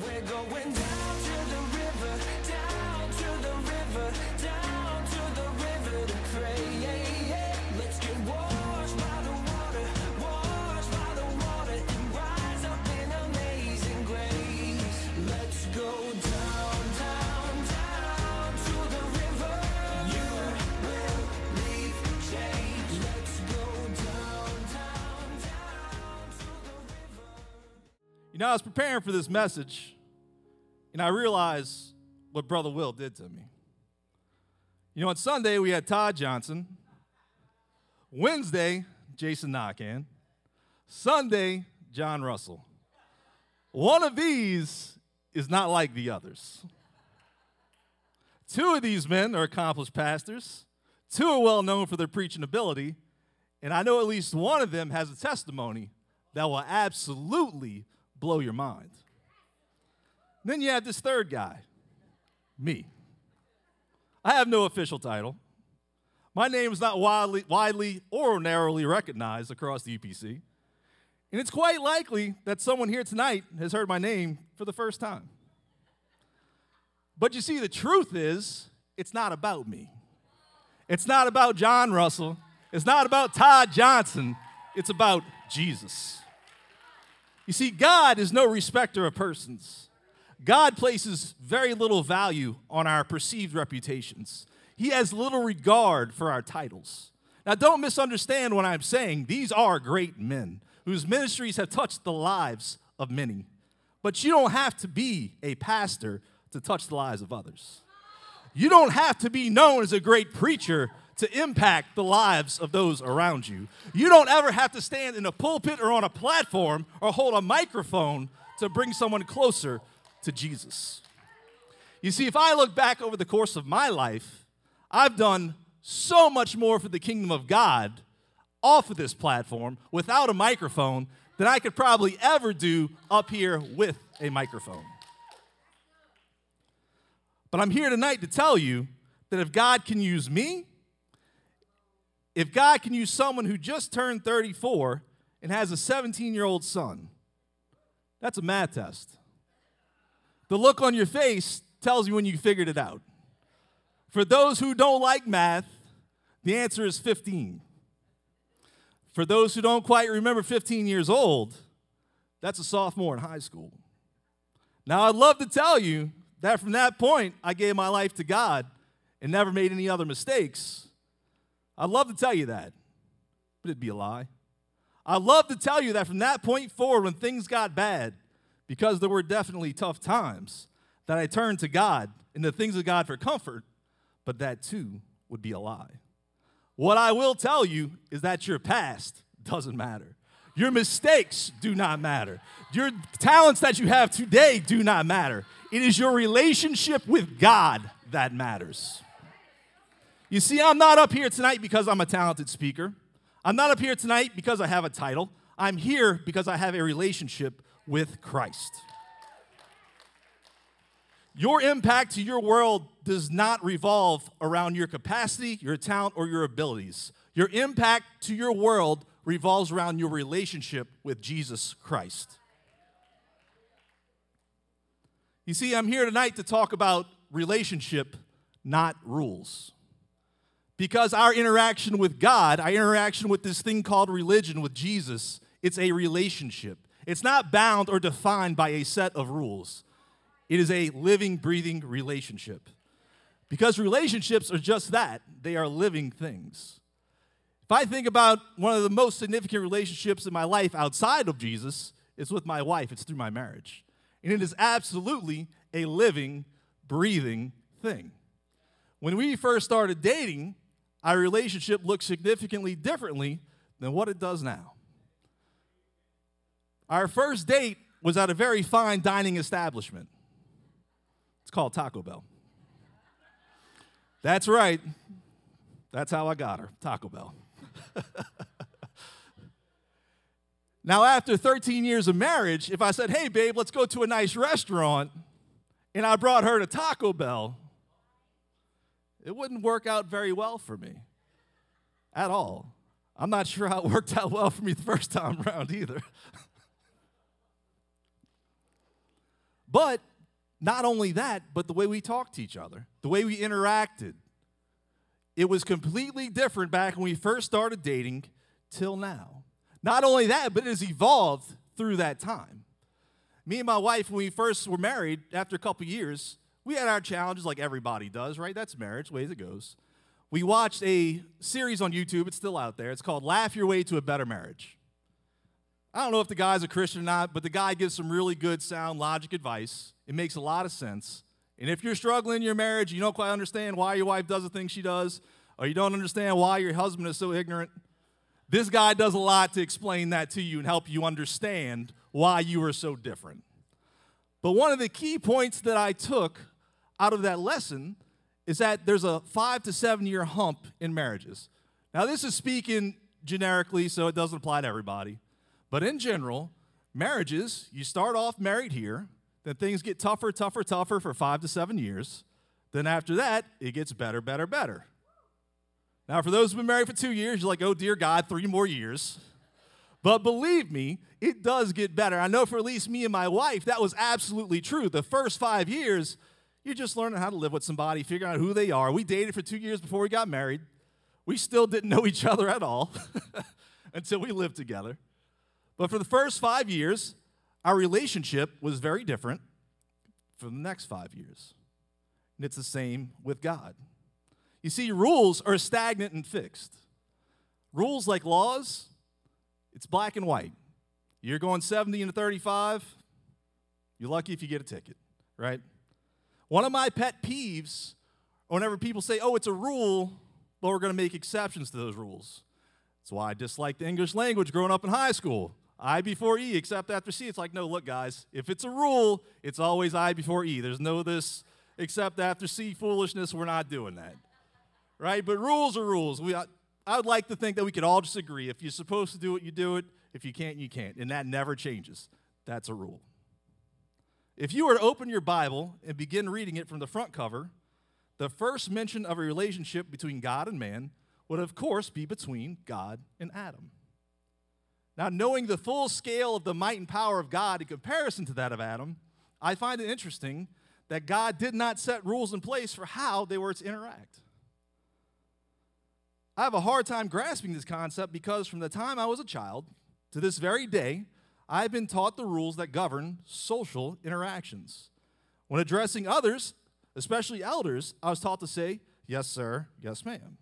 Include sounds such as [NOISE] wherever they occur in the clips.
We're going down to the river, know, I was preparing for this message, and I realized what Brother Will did to me. You know, on Sunday, we had Todd Johnson. Wednesday, Jason Naquin. Sunday, John Russell. One of these is not like the others. Two of these men are accomplished pastors, two are well known for their preaching ability, and I know at least one of them has a testimony that will absolutely blow your mind. Then you have this third guy, me. I have no official title. My name is not widely, widely or narrowly recognized across the UPC. And it's quite likely that someone here tonight has heard my name for the first time. But you see, the truth is, it's not about me. It's not about John Russell. It's not about Todd Johnson. It's about Jesus. You see, God is no respecter of persons. God places very little value on our perceived reputations. He has little regard for our titles. Now, don't misunderstand what I'm saying. These are great men whose ministries have touched the lives of many. But you don't have to be a pastor to touch the lives of others. You don't have to be known as a great preacher to impact the lives of those around you. You don't ever have to stand in a pulpit or on a platform or hold a microphone to bring someone closer to Jesus. You see, if I look back over the course of my life, I've done so much more for the kingdom of God off of this platform without a microphone than I could probably ever do up here with a microphone. But I'm here tonight to tell you that if God can use me, if God can use someone who just turned 34 and has a 17 year old son, that's a math test. The look on your face tells you when you figured it out. For those who don't like math, the answer is 15. For those who don't quite remember 15 years old, that's a sophomore in high school. Now, I'd love to tell you that from that point, I gave my life to God and never made any other mistakes. I'd love to tell you that, but it'd be a lie. I'd love to tell you that from that point forward, when things got bad, because there were definitely tough times, that I turned to God and the things of God for comfort, but that too would be a lie. What I will tell you is that your past doesn't matter. Your mistakes do not matter. Your talents that you have today do not matter. It is your relationship with God that matters. You see, I'm not up here tonight because I'm a talented speaker. I'm not up here tonight because I have a title. I'm here because I have a relationship with Christ. Your impact to your world does not revolve around your capacity, your talent, or your abilities. Your impact to your world revolves around your relationship with Jesus Christ. You see, I'm here tonight to talk about relationship, not rules. Because our interaction with God, our interaction with this thing called religion, with Jesus, it's a relationship. It's not bound or defined by a set of rules. It is a living, breathing relationship. Because relationships are just that they are living things. If I think about one of the most significant relationships in my life outside of Jesus, it's with my wife, it's through my marriage. And it is absolutely a living, breathing thing. When we first started dating, our relationship looked significantly differently than what it does now. Our first date was at a very fine dining establishment. It's called Taco Bell. That's right. That's how I got her, Taco Bell. [LAUGHS] now, after 13 years of marriage, if I said, hey, babe, let's go to a nice restaurant, and I brought her to Taco Bell, it wouldn't work out very well for me at all. I'm not sure how it worked out well for me the first time [LAUGHS] around either. But not only that, but the way we talked to each other, the way we interacted. It was completely different back when we first started dating till now. Not only that, but it has evolved through that time. Me and my wife, when we first were married, after a couple years, we had our challenges like everybody does, right? That's marriage, ways it goes. We watched a series on YouTube, it's still out there. It's called Laugh Your Way to a Better Marriage. I don't know if the guy's a Christian or not, but the guy gives some really good, sound, logic advice. It makes a lot of sense. And if you're struggling in your marriage, you don't quite understand why your wife does the things she does, or you don't understand why your husband is so ignorant, this guy does a lot to explain that to you and help you understand why you are so different. But one of the key points that I took out of that lesson is that there's a five to seven year hump in marriages. Now, this is speaking generically, so it doesn't apply to everybody. But in general, marriages, you start off married here, then things get tougher, tougher, tougher for five to seven years. Then after that, it gets better, better, better. Now, for those who've been married for two years, you're like, oh, dear God, three more years. But believe me, it does get better. I know for at least me and my wife, that was absolutely true. The first five years, you're just learning how to live with somebody, figuring out who they are. We dated for two years before we got married. We still didn't know each other at all [LAUGHS] until we lived together. But for the first five years, our relationship was very different from the next five years. And it's the same with God. You see, rules are stagnant and fixed. Rules like laws, it's black and white. You're going 70 into 35, you're lucky if you get a ticket, right? One of my pet peeves, whenever people say, oh, it's a rule, but we're going to make exceptions to those rules. That's why I disliked the English language growing up in high school. I before E, except after C. It's like, no, look, guys, if it's a rule, it's always I before E. There's no this except after C foolishness. We're not doing that. Right? But rules are rules. We, I, I would like to think that we could all just agree. If you're supposed to do it, you do it. If you can't, you can't. And that never changes. That's a rule. If you were to open your Bible and begin reading it from the front cover, the first mention of a relationship between God and man would, of course, be between God and Adam. Now, knowing the full scale of the might and power of God in comparison to that of Adam, I find it interesting that God did not set rules in place for how they were to interact. I have a hard time grasping this concept because from the time I was a child to this very day, I've been taught the rules that govern social interactions. When addressing others, especially elders, I was taught to say, yes, sir, yes, ma'am.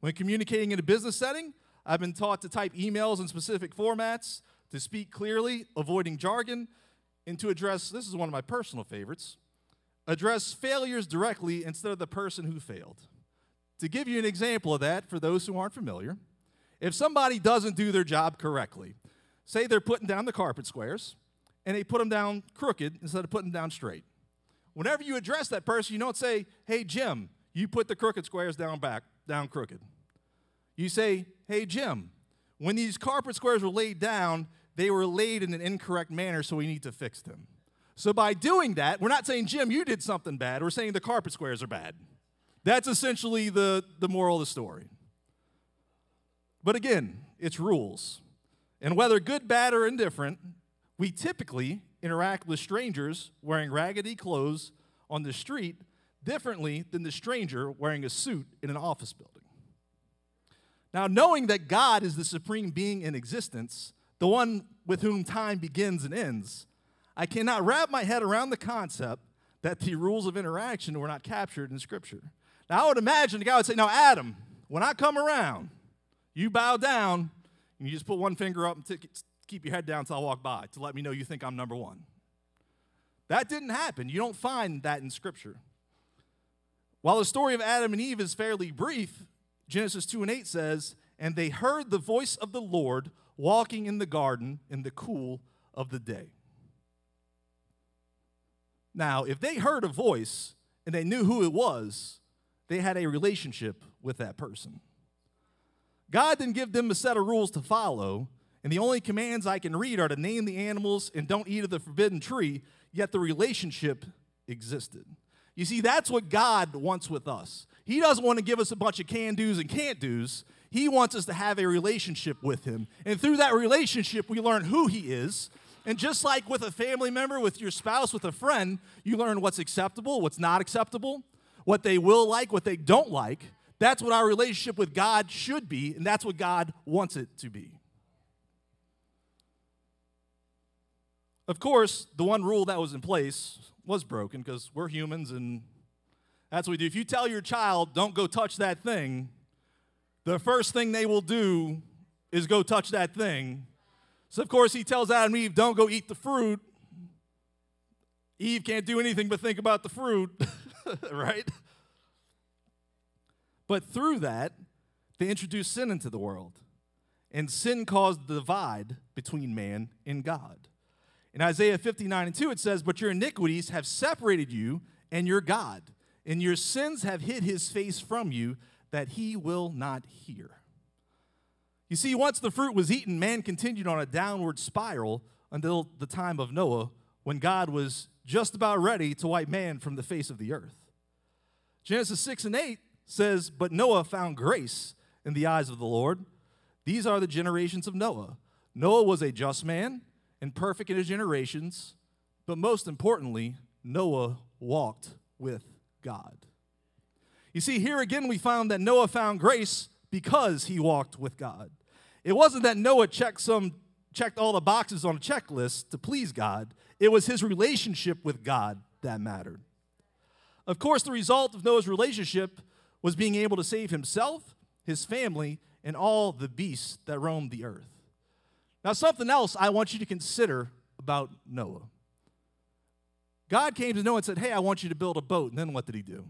When communicating in a business setting, I've been taught to type emails in specific formats, to speak clearly, avoiding jargon, and to address this is one of my personal favorites address failures directly instead of the person who failed. To give you an example of that, for those who aren't familiar, if somebody doesn't do their job correctly, say they're putting down the carpet squares and they put them down crooked instead of putting them down straight. Whenever you address that person, you don't say, hey, Jim, you put the crooked squares down back, down crooked. You say, hey, Jim, when these carpet squares were laid down, they were laid in an incorrect manner, so we need to fix them. So by doing that, we're not saying, Jim, you did something bad. We're saying the carpet squares are bad. That's essentially the, the moral of the story. But again, it's rules. And whether good, bad, or indifferent, we typically interact with strangers wearing raggedy clothes on the street differently than the stranger wearing a suit in an office building. Now, knowing that God is the supreme being in existence, the one with whom time begins and ends, I cannot wrap my head around the concept that the rules of interaction were not captured in Scripture. Now, I would imagine the guy would say, Now, Adam, when I come around, you bow down and you just put one finger up and t- keep your head down until I walk by to let me know you think I'm number one. That didn't happen. You don't find that in Scripture. While the story of Adam and Eve is fairly brief, Genesis 2 and 8 says, And they heard the voice of the Lord walking in the garden in the cool of the day. Now, if they heard a voice and they knew who it was, they had a relationship with that person. God didn't give them a set of rules to follow, and the only commands I can read are to name the animals and don't eat of the forbidden tree, yet the relationship existed. You see, that's what God wants with us. He doesn't want to give us a bunch of can do's and can't do's. He wants us to have a relationship with Him. And through that relationship, we learn who He is, And just like with a family member, with your spouse, with a friend, you learn what's acceptable, what's not acceptable, what they will like, what they don't like. That's what our relationship with God should be, and that's what God wants it to be. Of course, the one rule that was in place was broken because we're humans and that's what we do. If you tell your child, don't go touch that thing, the first thing they will do is go touch that thing. So, of course, he tells Adam and Eve, don't go eat the fruit. Eve can't do anything but think about the fruit, [LAUGHS] right? But through that, they introduced sin into the world. And sin caused the divide between man and God. In Isaiah 59 and 2, it says, But your iniquities have separated you and your God, and your sins have hid his face from you, that he will not hear. You see, once the fruit was eaten, man continued on a downward spiral until the time of Noah, when God was just about ready to wipe man from the face of the earth. Genesis 6 and 8 says, But Noah found grace in the eyes of the Lord. These are the generations of Noah. Noah was a just man and perfect in his generations, but most importantly, Noah walked with God. You see, here again, we found that Noah found grace because he walked with God. It wasn't that Noah checked some checked all the boxes on a checklist to please God. It was his relationship with God that mattered. Of course, the result of Noah's relationship was being able to save himself, his family, and all the beasts that roamed the earth. Now, something else I want you to consider about Noah. God came to Noah and said, Hey, I want you to build a boat. And then what did he do?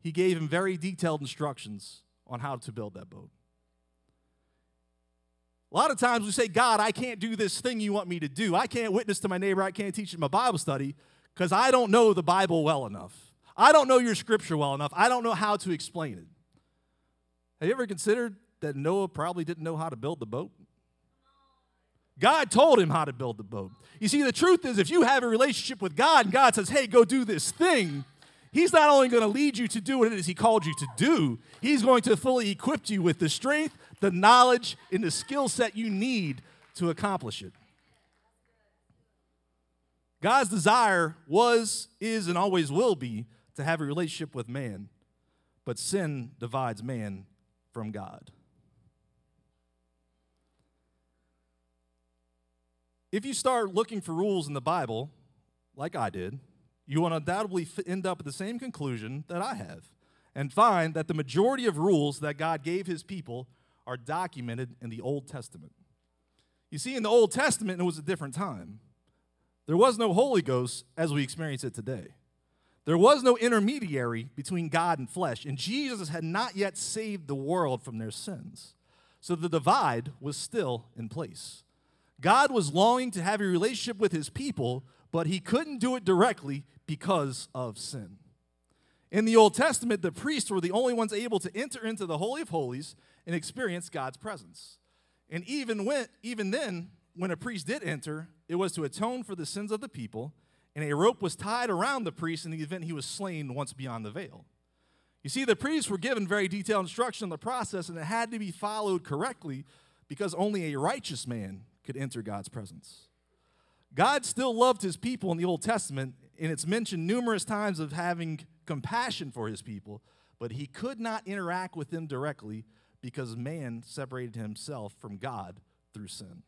He gave him very detailed instructions on how to build that boat. A lot of times we say, God, I can't do this thing you want me to do. I can't witness to my neighbor. I can't teach in my Bible study because I don't know the Bible well enough. I don't know your scripture well enough. I don't know how to explain it. Have you ever considered that Noah probably didn't know how to build the boat? God told him how to build the boat. You see, the truth is, if you have a relationship with God and God says, hey, go do this thing, He's not only going to lead you to do what it is He called you to do, He's going to fully equip you with the strength, the knowledge, and the skill set you need to accomplish it. God's desire was, is, and always will be to have a relationship with man, but sin divides man from God. If you start looking for rules in the Bible, like I did, you will undoubtedly end up at the same conclusion that I have and find that the majority of rules that God gave his people are documented in the Old Testament. You see, in the Old Testament, it was a different time. There was no Holy Ghost as we experience it today. There was no intermediary between God and flesh, and Jesus had not yet saved the world from their sins. So the divide was still in place. God was longing to have a relationship with his people, but he couldn't do it directly because of sin. In the Old Testament, the priests were the only ones able to enter into the Holy of Holies and experience God's presence. And even when even then, when a priest did enter, it was to atone for the sins of the people, and a rope was tied around the priest in the event he was slain once beyond the veil. You see, the priests were given very detailed instruction on the process, and it had to be followed correctly because only a righteous man could enter God's presence. God still loved his people in the Old Testament, and it's mentioned numerous times of having compassion for his people, but he could not interact with them directly because man separated himself from God through sin.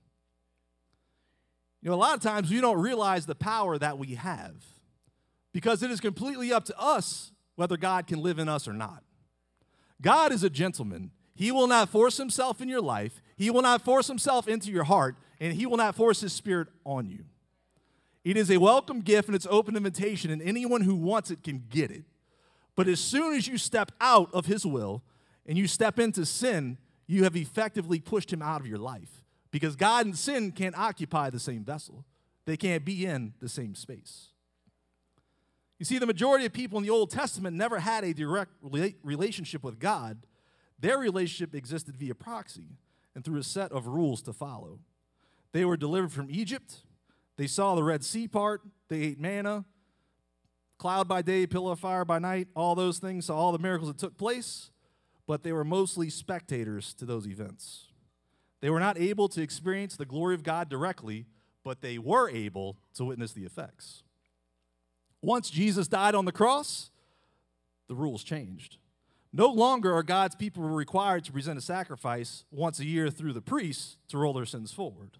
You know, a lot of times we don't realize the power that we have because it is completely up to us whether God can live in us or not. God is a gentleman. He will not force himself in your life, He will not force himself into your heart, and He will not force His Spirit on you. It is a welcome gift and it's open invitation, and anyone who wants it can get it. But as soon as you step out of His will and you step into sin, you have effectively pushed Him out of your life because God and sin can't occupy the same vessel, they can't be in the same space. You see, the majority of people in the Old Testament never had a direct relationship with God. Their relationship existed via proxy and through a set of rules to follow. They were delivered from Egypt. They saw the Red Sea part. They ate manna, cloud by day, pillar of fire by night, all those things, saw all the miracles that took place, but they were mostly spectators to those events. They were not able to experience the glory of God directly, but they were able to witness the effects. Once Jesus died on the cross, the rules changed. No longer are God's people required to present a sacrifice once a year through the priests to roll their sins forward.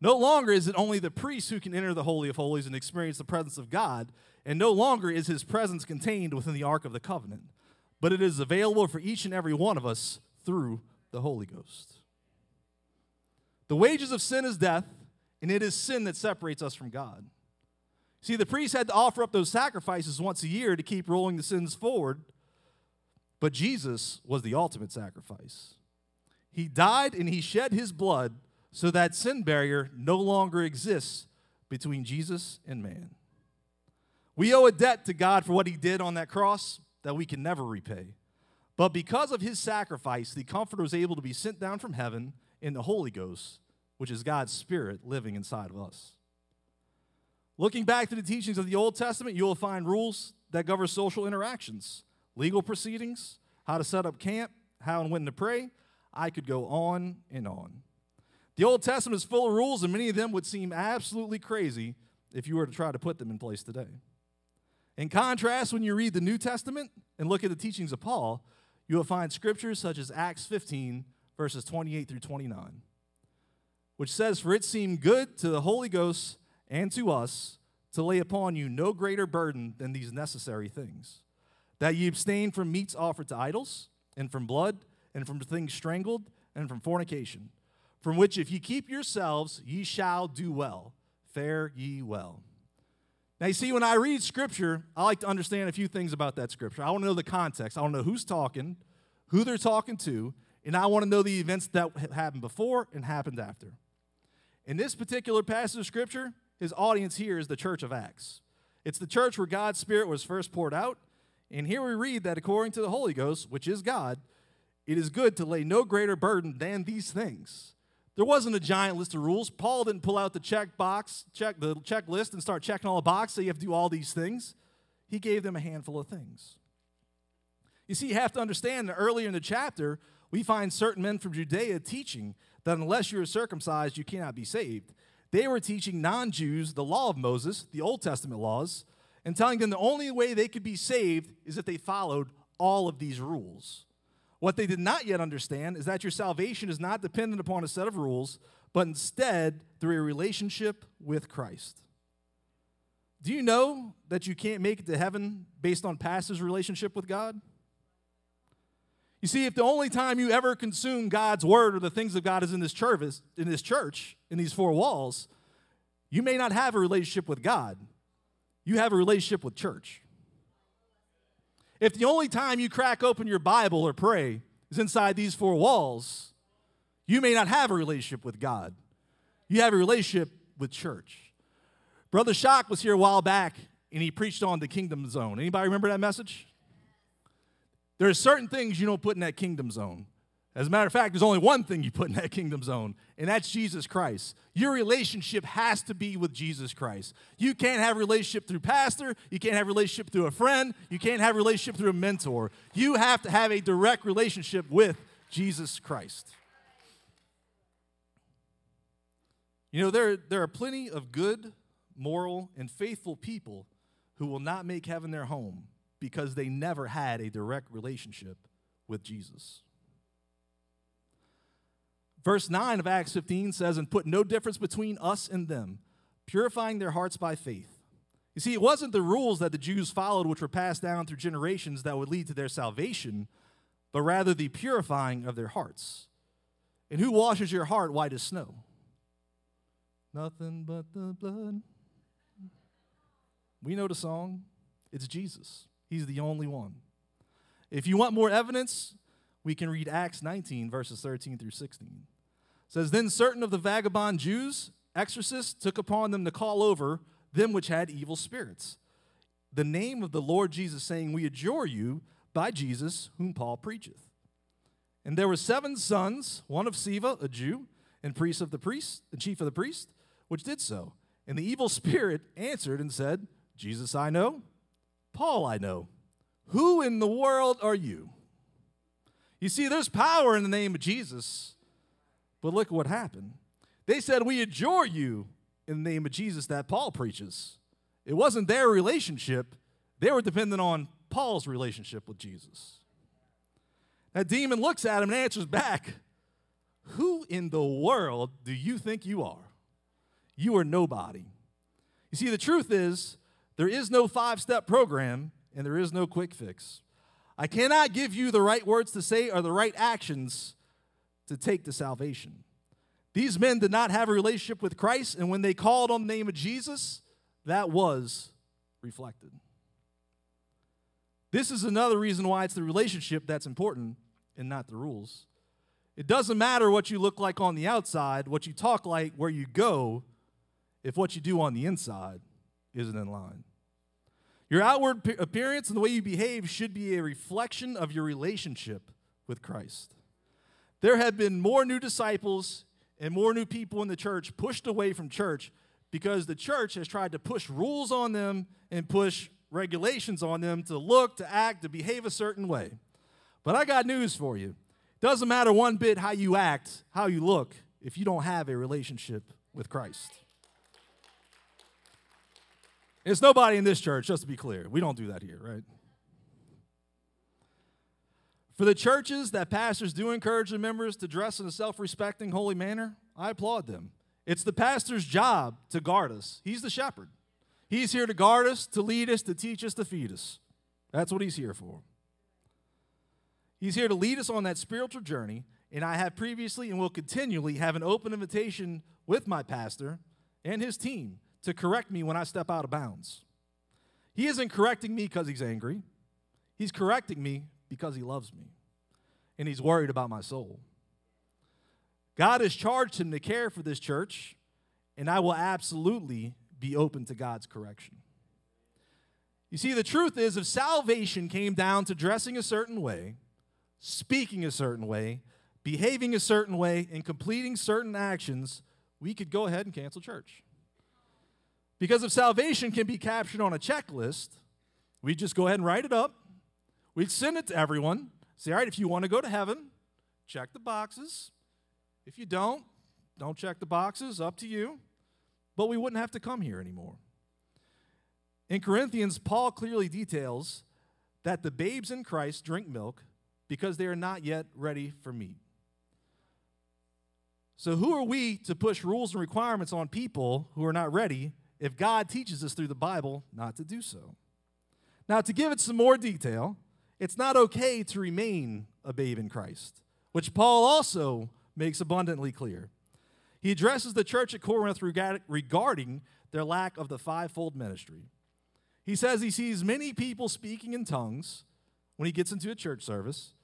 No longer is it only the priest who can enter the Holy of Holies and experience the presence of God, and no longer is his presence contained within the Ark of the Covenant, but it is available for each and every one of us through the Holy Ghost. The wages of sin is death, and it is sin that separates us from God. See, the priest had to offer up those sacrifices once a year to keep rolling the sins forward, but Jesus was the ultimate sacrifice. He died and he shed his blood so that sin barrier no longer exists between Jesus and man. We owe a debt to God for what he did on that cross that we can never repay. But because of his sacrifice, the Comforter was able to be sent down from heaven in the Holy Ghost, which is God's Spirit living inside of us. Looking back to the teachings of the Old Testament, you will find rules that govern social interactions, legal proceedings, how to set up camp, how and when to pray. I could go on and on. The Old Testament is full of rules, and many of them would seem absolutely crazy if you were to try to put them in place today. In contrast, when you read the New Testament and look at the teachings of Paul, you will find scriptures such as Acts 15, verses 28 through 29, which says, For it seemed good to the Holy Ghost and to us to lay upon you no greater burden than these necessary things that ye abstain from meats offered to idols, and from blood, and from things strangled, and from fornication, from which if ye keep yourselves, ye shall do well. Fare ye well. Now, you see, when I read scripture, I like to understand a few things about that scripture. I want to know the context. I want to know who's talking, who they're talking to, and I want to know the events that happened before and happened after. In this particular passage of scripture, his audience here is the church of Acts. It's the church where God's Spirit was first poured out. And here we read that according to the Holy Ghost, which is God, it is good to lay no greater burden than these things. There wasn't a giant list of rules. Paul didn't pull out the check box, check the checklist, and start checking all the boxes. So you have to do all these things. He gave them a handful of things. You see, you have to understand that earlier in the chapter, we find certain men from Judea teaching that unless you're circumcised, you cannot be saved. They were teaching non Jews the law of Moses, the Old Testament laws, and telling them the only way they could be saved is if they followed all of these rules. What they did not yet understand is that your salvation is not dependent upon a set of rules, but instead through a relationship with Christ. Do you know that you can't make it to heaven based on past relationship with God? You see, if the only time you ever consume God's word or the things of God is in this church, in this church, in these four walls, you may not have a relationship with God. You have a relationship with church. If the only time you crack open your Bible or pray is inside these four walls, you may not have a relationship with God. You have a relationship with church. Brother Shock was here a while back and he preached on the kingdom zone. Anybody remember that message? There are certain things you don't put in that kingdom zone. As a matter of fact, there's only one thing you put in that kingdom zone, and that's Jesus Christ. Your relationship has to be with Jesus Christ. You can't have relationship through pastor, you can't have relationship through a friend, you can't have relationship through a mentor. You have to have a direct relationship with Jesus Christ. You know, there, there are plenty of good, moral, and faithful people who will not make heaven their home because they never had a direct relationship with Jesus. Verse 9 of Acts 15 says, And put no difference between us and them, purifying their hearts by faith. You see, it wasn't the rules that the Jews followed, which were passed down through generations, that would lead to their salvation, but rather the purifying of their hearts. And who washes your heart white as snow? Nothing but the blood. We know the song. It's Jesus. He's the only one. If you want more evidence, we can read Acts 19, verses 13 through 16. It says, Then certain of the vagabond Jews, exorcists, took upon them to call over them which had evil spirits. The name of the Lord Jesus, saying, We adjure you by Jesus, whom Paul preacheth. And there were seven sons, one of Sceva, a Jew, and priest of the priest, and chief of the priest, which did so. And the evil spirit answered and said, Jesus I know, Paul I know. Who in the world are you? You see, there's power in the name of Jesus, but look what happened. They said, We adjure you in the name of Jesus that Paul preaches. It wasn't their relationship, they were dependent on Paul's relationship with Jesus. That demon looks at him and answers back Who in the world do you think you are? You are nobody. You see, the truth is, there is no five step program and there is no quick fix. I cannot give you the right words to say or the right actions to take to salvation. These men did not have a relationship with Christ, and when they called on the name of Jesus, that was reflected. This is another reason why it's the relationship that's important and not the rules. It doesn't matter what you look like on the outside, what you talk like, where you go, if what you do on the inside isn't in line. Your outward appearance and the way you behave should be a reflection of your relationship with Christ. There have been more new disciples and more new people in the church pushed away from church because the church has tried to push rules on them and push regulations on them to look, to act, to behave a certain way. But I got news for you. it Doesn't matter one bit how you act, how you look, if you don't have a relationship with Christ. It's nobody in this church, just to be clear. We don't do that here, right? For the churches that pastors do encourage the members to dress in a self respecting, holy manner, I applaud them. It's the pastor's job to guard us. He's the shepherd. He's here to guard us, to lead us, to teach us, to feed us. That's what he's here for. He's here to lead us on that spiritual journey, and I have previously and will continually have an open invitation with my pastor and his team to correct me when I step out of bounds. He isn't correcting me because he's angry, he's correcting me because he loves me and he's worried about my soul. God has charged him to care for this church, and I will absolutely be open to God's correction. You see, the truth is, if salvation came down to dressing a certain way, speaking a certain way, behaving a certain way, and completing certain actions, we could go ahead and cancel church. Because if salvation can be captured on a checklist, we just go ahead and write it up. We'd send it to everyone. Say, all right, if you want to go to heaven, check the boxes. If you don't, don't check the boxes, up to you. But we wouldn't have to come here anymore. In Corinthians, Paul clearly details that the babes in Christ drink milk because they are not yet ready for meat. So, who are we to push rules and requirements on people who are not ready if God teaches us through the Bible not to do so? Now, to give it some more detail, it's not okay to remain a babe in Christ, which Paul also makes abundantly clear. He addresses the church at Corinth regarding their lack of the fivefold ministry. He says he sees many people speaking in tongues when he gets into a church service,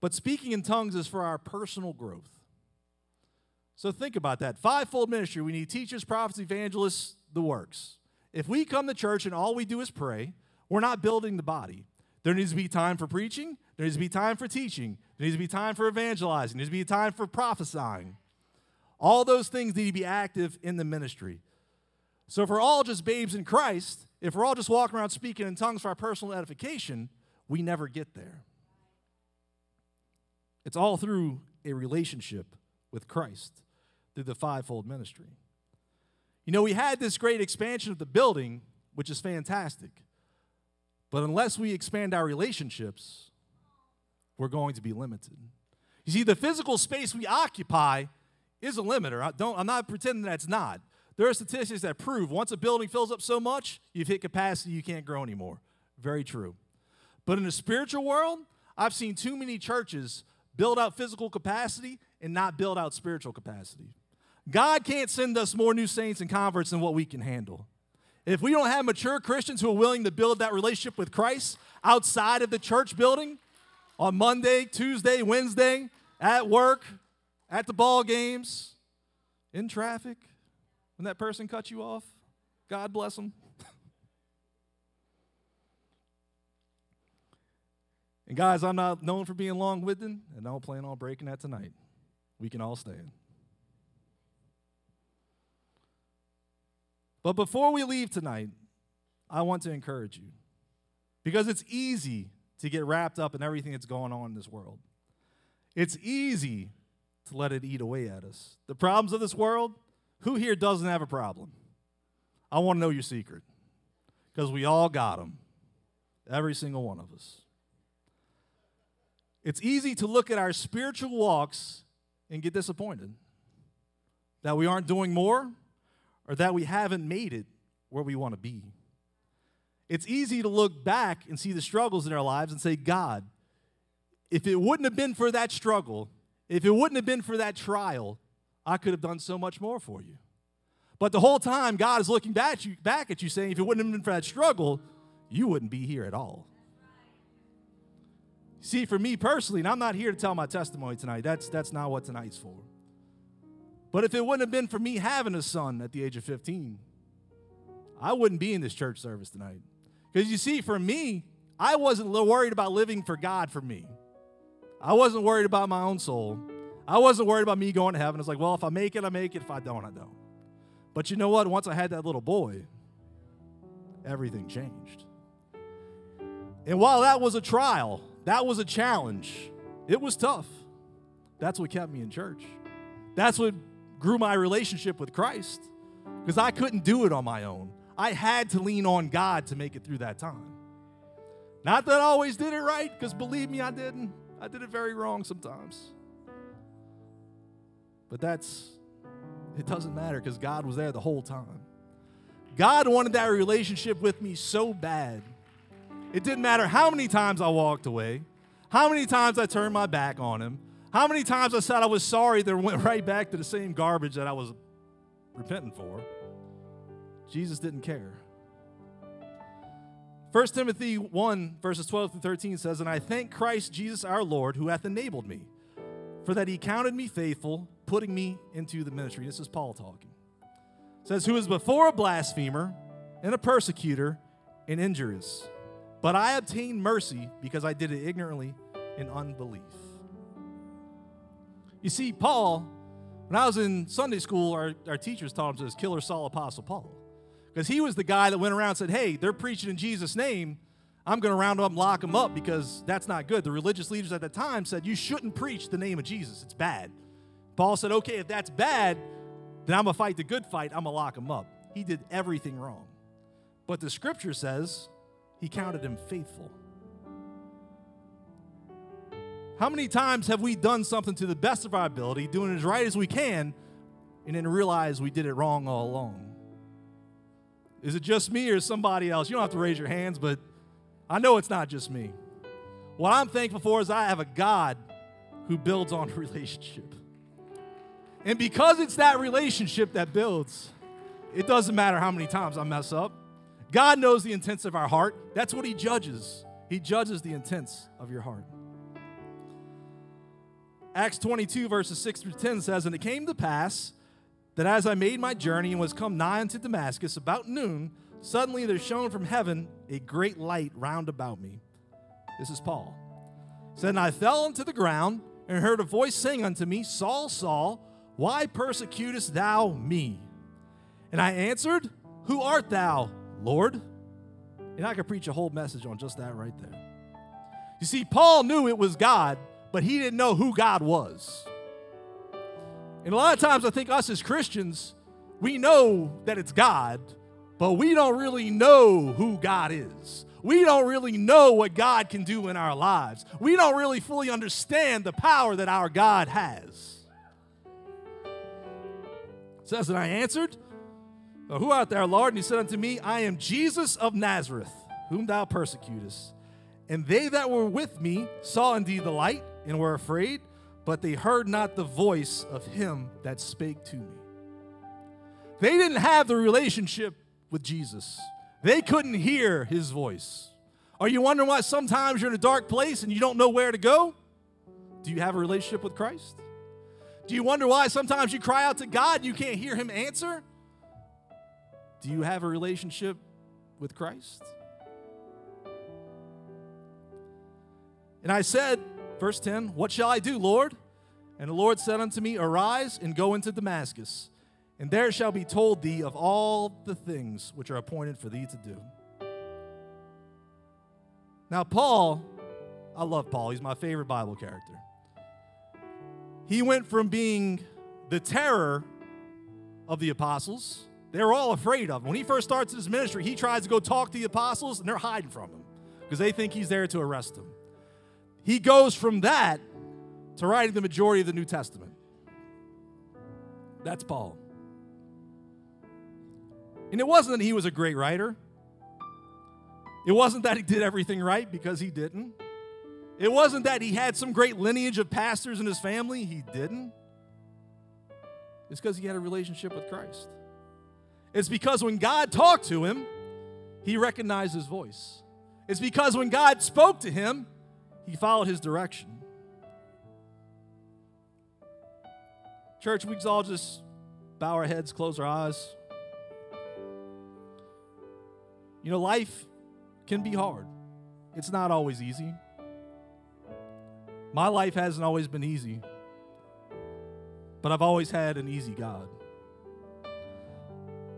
but speaking in tongues is for our personal growth. So think about that. Fivefold ministry, we need teachers, prophets, evangelists, the works. If we come to church and all we do is pray, we're not building the body. There needs to be time for preaching, there needs to be time for teaching, there needs to be time for evangelizing, there needs to be time for prophesying. All those things need to be active in the ministry. So if we're all just babes in Christ, if we're all just walking around speaking in tongues for our personal edification, we never get there. It's all through a relationship with Christ through the fivefold ministry. You know, we had this great expansion of the building, which is fantastic. But unless we expand our relationships, we're going to be limited. You see, the physical space we occupy is a limiter. I don't, I'm not pretending that's not. There are statistics that prove once a building fills up so much, you've hit capacity, you can't grow anymore. Very true. But in the spiritual world, I've seen too many churches build out physical capacity and not build out spiritual capacity. God can't send us more new saints and converts than what we can handle. If we don't have mature Christians who are willing to build that relationship with Christ outside of the church building on Monday, Tuesday, Wednesday, at work, at the ball games, in traffic, when that person cuts you off, God bless them. [LAUGHS] and guys, I'm not known for being long winded, and I don't plan on breaking that tonight. We can all stand. But before we leave tonight, I want to encourage you because it's easy to get wrapped up in everything that's going on in this world. It's easy to let it eat away at us. The problems of this world, Who here doesn't have a problem? I want to know your secret because we all got them. Every single one of us. It's easy to look at our spiritual walks and get disappointed that we aren't doing more or that we haven't made it where we want to be. It's easy to look back and see the struggles in our lives and say, God, if it wouldn't have been for that struggle, if it wouldn't have been for that trial, I could have done so much more for you. But the whole time, God is looking back at you, back at you saying, if it wouldn't have been for that struggle, you wouldn't be here at all. See, for me personally, and I'm not here to tell my testimony tonight, that's, that's not what tonight's for. But if it wouldn't have been for me having a son at the age of 15, I wouldn't be in this church service tonight. Because you see, for me, I wasn't worried about living for God for me. I wasn't worried about my own soul. I wasn't worried about me going to heaven. It's like, well, if I make it, I make it. If I don't, I don't. But you know what? Once I had that little boy, everything changed. And while that was a trial, that was a challenge, it was tough. That's what kept me in church. That's what grew my relationship with Christ because I couldn't do it on my own. I had to lean on God to make it through that time. Not that I always did it right, because believe me, I didn't. I did it very wrong sometimes. But that's, it doesn't matter because God was there the whole time. God wanted that relationship with me so bad. It didn't matter how many times I walked away, how many times I turned my back on Him, how many times I said I was sorry, then went [LAUGHS] right back to the same garbage that I was repenting for. Jesus didn't care. 1 Timothy 1, verses 12 through 13 says, And I thank Christ Jesus our Lord, who hath enabled me, for that he counted me faithful, putting me into the ministry. This is Paul talking. It says, Who is before a blasphemer and a persecutor and injurious. But I obtained mercy because I did it ignorantly in unbelief. You see, Paul, when I was in Sunday school, our, our teachers taught him this Killer Saul Apostle Paul. Because he was the guy that went around and said, Hey, they're preaching in Jesus' name. I'm going to round them up and lock them up because that's not good. The religious leaders at the time said, You shouldn't preach the name of Jesus. It's bad. Paul said, Okay, if that's bad, then I'm going to fight the good fight. I'm going to lock him up. He did everything wrong. But the scripture says he counted him faithful. How many times have we done something to the best of our ability, doing it as right as we can, and then realize we did it wrong all along? Is it just me or somebody else? You don't have to raise your hands, but I know it's not just me. What I'm thankful for is I have a God who builds on [LAUGHS] relationship. And because it's that relationship that builds, it doesn't matter how many times I mess up. God knows the intents of our heart. That's what He judges. He judges the intents of your heart. Acts 22, verses 6 through 10 says, And it came to pass that as I made my journey and was come nigh unto Damascus about noon, suddenly there shone from heaven a great light round about me. This is Paul. Said, And I fell unto the ground and heard a voice saying unto me, Saul, Saul, why persecutest thou me? And I answered, Who art thou, Lord? And I could preach a whole message on just that right there. You see, Paul knew it was God, but he didn't know who God was. And a lot of times I think us as Christians, we know that it's God, but we don't really know who God is. We don't really know what God can do in our lives. We don't really fully understand the power that our God has. It says, And I answered, Who art thou, Lord? And he said unto me, I am Jesus of Nazareth, whom thou persecutest. And they that were with me saw indeed the light and were afraid, but they heard not the voice of him that spake to me. They didn't have the relationship with Jesus, they couldn't hear his voice. Are you wondering why sometimes you're in a dark place and you don't know where to go? Do you have a relationship with Christ? Do you wonder why sometimes you cry out to God and you can't hear him answer? Do you have a relationship with Christ? And I said, verse 10, What shall I do, Lord? And the Lord said unto me, Arise and go into Damascus, and there shall be told thee of all the things which are appointed for thee to do. Now, Paul, I love Paul, he's my favorite Bible character. He went from being the terror of the apostles. They were all afraid of him. When he first starts his ministry, he tries to go talk to the apostles, and they're hiding from him because they think he's there to arrest him. He goes from that to writing the majority of the New Testament. That's Paul. And it wasn't that he was a great writer. It wasn't that he did everything right because he didn't. It wasn't that he had some great lineage of pastors in his family. He didn't. It's because he had a relationship with Christ. It's because when God talked to him, he recognized his voice. It's because when God spoke to him, he followed his direction. Church, we all just bow our heads, close our eyes. You know, life can be hard, it's not always easy. My life hasn't always been easy, but I've always had an easy God.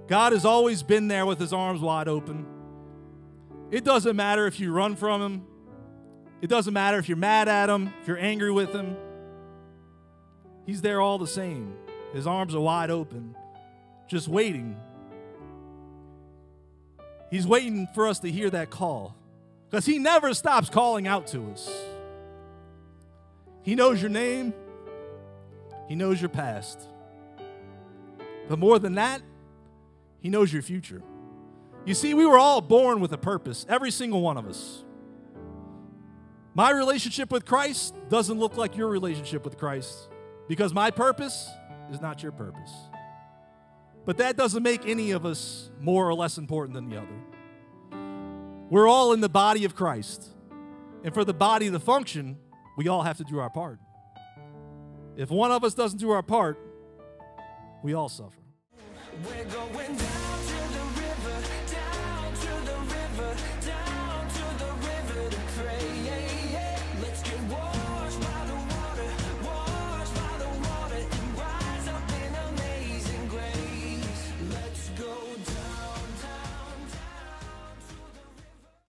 God has always been there with his arms wide open. It doesn't matter if you run from him, it doesn't matter if you're mad at him, if you're angry with him. He's there all the same. His arms are wide open, just waiting. He's waiting for us to hear that call because he never stops calling out to us. He knows your name, He knows your past. But more than that, He knows your future. You see, we were all born with a purpose, every single one of us. My relationship with Christ doesn't look like your relationship with Christ because my purpose is not your purpose. But that doesn't make any of us more or less important than the other. We're all in the body of Christ. And for the body to function, we all have to do our part. If one of us doesn't do our part, we all suffer.